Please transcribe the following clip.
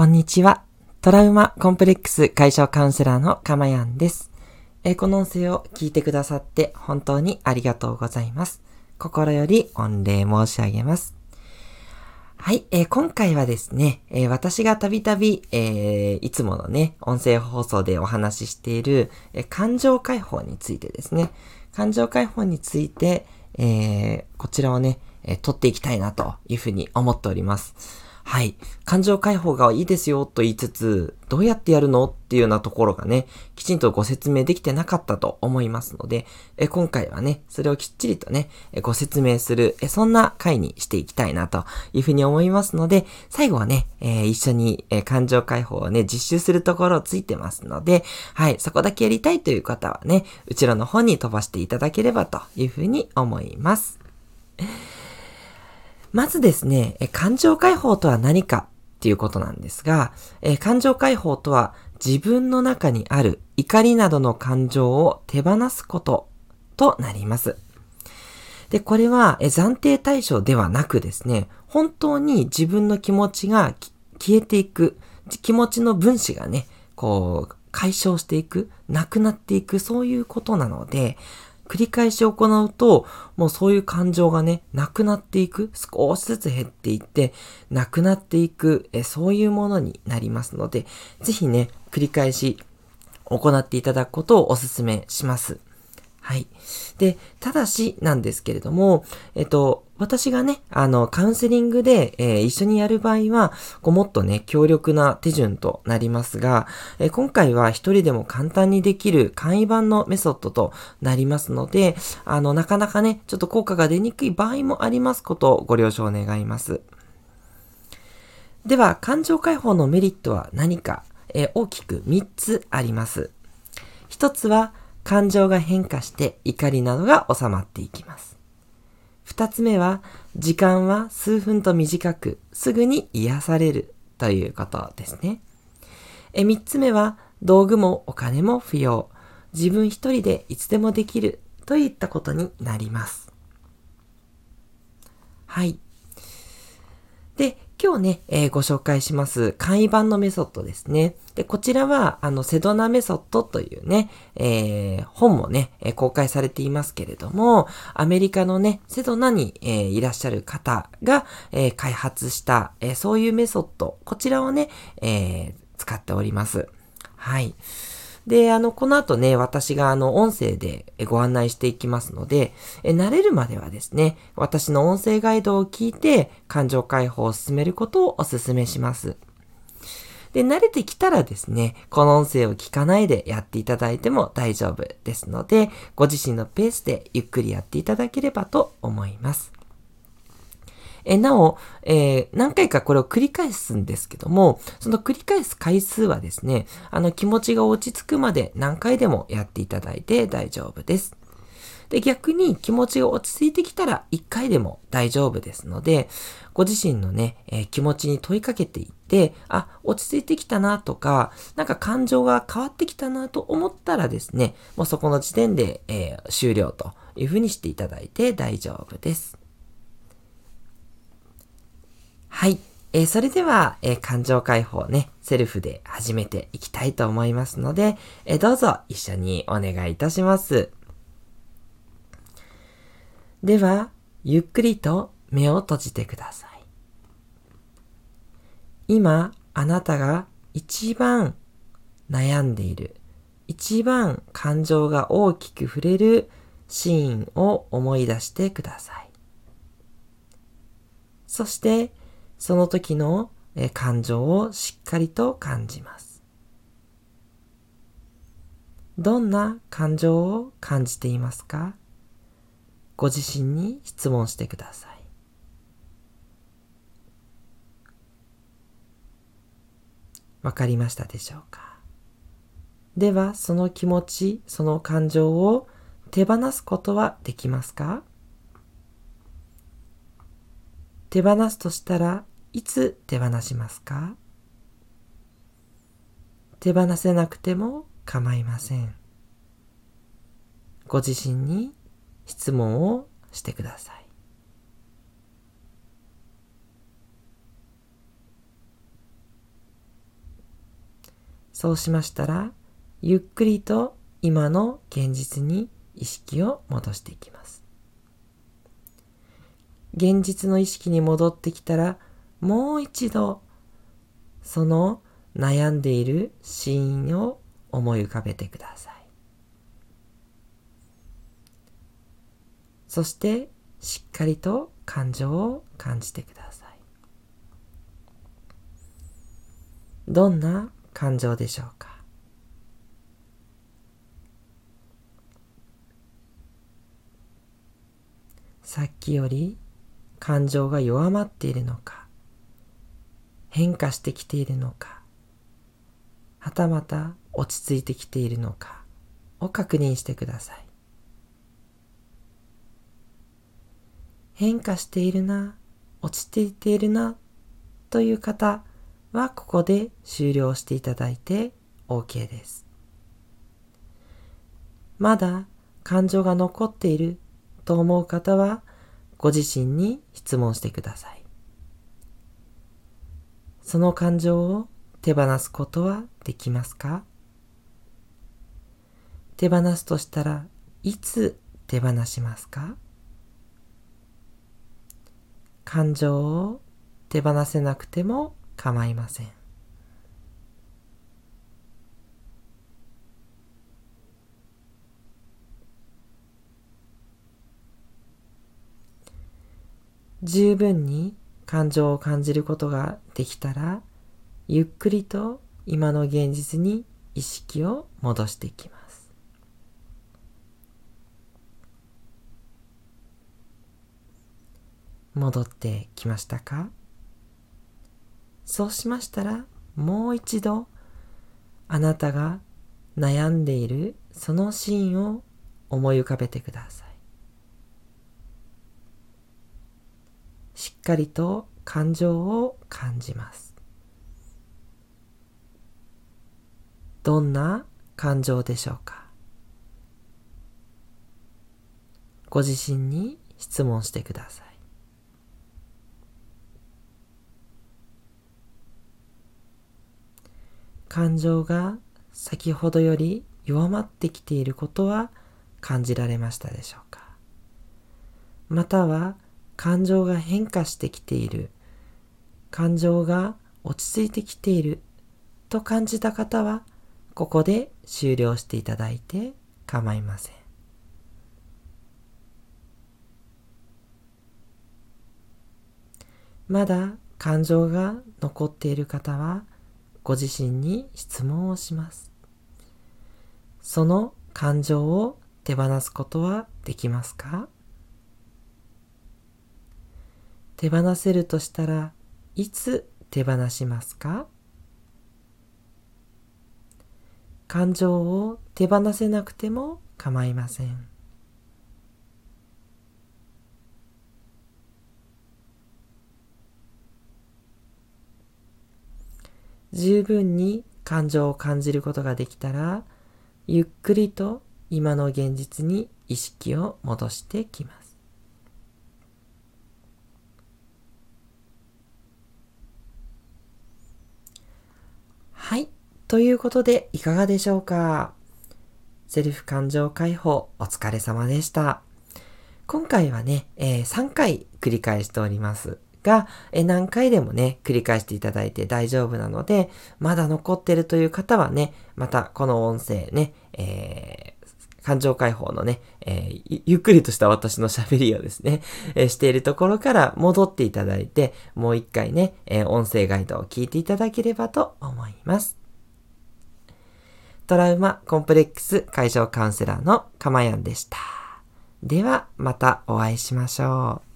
こんにちは。トラウマコンプレックス解消カウンセラーのかまやんです。えこの音声を聞いてくださって本当にありがとうございます。心より御礼申し上げます。はい、えー、今回はですね、えー、私がたびたび、えいつものね、音声放送でお話ししている、え感情解放についてですね、感情解放について、えこちらをね、え取っていきたいなというふうに思っております。はい。感情解放がいいですよと言いつつ、どうやってやるのっていうようなところがね、きちんとご説明できてなかったと思いますので、え今回はね、それをきっちりとね、えご説明するえ、そんな回にしていきたいなというふうに思いますので、最後はね、えー、一緒に、え感情解放をね、実習するところをついてますので、はい、そこだけやりたいという方はね、後ろの方に飛ばしていただければというふうに思います。まずですね、感情解放とは何かっていうことなんですが、感情解放とは自分の中にある怒りなどの感情を手放すこととなります。で、これは暫定対象ではなくですね、本当に自分の気持ちが消えていく、気持ちの分子がね、こう、解消していく、なくなっていく、そういうことなので、繰り返し行うと、もうそういう感情がね、なくなっていく、少しずつ減っていって、なくなっていく、えそういうものになりますので、ぜひね、繰り返し行っていただくことをお勧めします。はい。で、ただしなんですけれども、えっと、私がね、あの、カウンセリングで、えー、一緒にやる場合は、こうもっとね、強力な手順となりますが、えー、今回は一人でも簡単にできる簡易版のメソッドとなりますので、あの、なかなかね、ちょっと効果が出にくい場合もありますことをご了承願います。では、感情解放のメリットは何か、えー、大きく3つあります。1つは、感情が変化して怒りなどが収まっていきます。二つ目は、時間は数分と短く、すぐに癒されるということですね。え三つ目は、道具もお金も不要。自分一人でいつでもできるといったことになります。はい。で、今日ね、えー、ご紹介します簡易版のメソッドですね。で、こちらは、あの、セドナメソッドというね、えー、本もね、え公開されていますけれども、アメリカのね、セドナに、えー、いらっしゃる方が、え開発した、えそういうメソッド、こちらをね、え使っております。はい。で、あの、この後ね、私があの、音声でご案内していきますので、え慣れるまではですね、私の音声ガイドを聞いて、感情解放を進めることをお勧めします。で、慣れてきたらですね、この音声を聞かないでやっていただいても大丈夫ですので、ご自身のペースでゆっくりやっていただければと思います。えなお、えー、何回かこれを繰り返すんですけども、その繰り返す回数はですね、あの気持ちが落ち着くまで何回でもやっていただいて大丈夫です。で、逆に気持ちが落ち着いてきたら1回でも大丈夫ですので、ご自身のね、えー、気持ちに問いかけていって、あ、落ち着いてきたなとか、なんか感情が変わってきたなと思ったらですね、もうそこの時点で、えー、終了というふうにしていただいて大丈夫です。はい。えー、それでは、えー、感情解放ね、セルフで始めていきたいと思いますので、えー、どうぞ一緒にお願いいたします。では、ゆっくりと目を閉じてください。今、あなたが一番悩んでいる、一番感情が大きく触れるシーンを思い出してください。そして、その時の感情をしっかりと感じます。どんな感情を感じていますか？ご自身に質問してください。わかりましたでしょうか？では、その気持ち、その感情を手放すことはできますか？手放すとしたらいつ手放しますか？手放せなくても構いません。ご自身に質問をしてください。そうしましたら、ゆっくりと今の現実に意識を戻していきます。現実の意識に戻ってきたら、もう一度、その悩んでいるシーンを思い浮かべてください。そして、しっかりと感情を感じてください。どんな感情でしょうか？さっきより感情が弱まっているのか？変化してきているのかはたまた落ち着いてきているのかを確認してください変化しているな落ち着いているなという方はここで終了していただいて OK です。まだ感情が残っていると思う方はご自身に質問してください。その感情を手放すことはできますか？手放すとしたらいつ手放しますか？感情を手放せなくても構いません。十分に感情を感じることができたら、ゆっくりと今の現実に意識を戻していきます。戻ってきましたか？そうしましたら、もう一度、あなたが悩んでいるそのシーンを思い浮かべてください。しっっかりと感情を感じます。どんな感情でしょうか？ご自身に質問してください。感情が先ほどより弱まってきていることは感じられましたでしょうか？または感情が変化してきている。感情が落ち着いてきている。と感じた方はここで終了していただいて構いません。まだ感情が残っている方はご自身に質問をします。その感情を手放すことはできますか？手放せるとしたらいつ手放しますか？感情を手放せなくても構いません。十分に感情を感じることができたら、ゆっくりと今の現実に意識を戻してきます。はい。ということで、いかがでしょうか？セルフ感情解放お疲れ様でした。今回はね、えー、3回繰り返しております。が、え何回でもね、繰り返していただいて大丈夫なので、まだ残ってるという方はね、またこの音声ね、えー、感情解放のね、えー、ゆっくりとした私の喋りをですね、えー、しているところから戻っていただいて、もう一回ね、え音声ガイドを聞いていただければと思います。トラウマコンプレックス解消カウンセラーのかまやんでした。では、またお会いしましょう。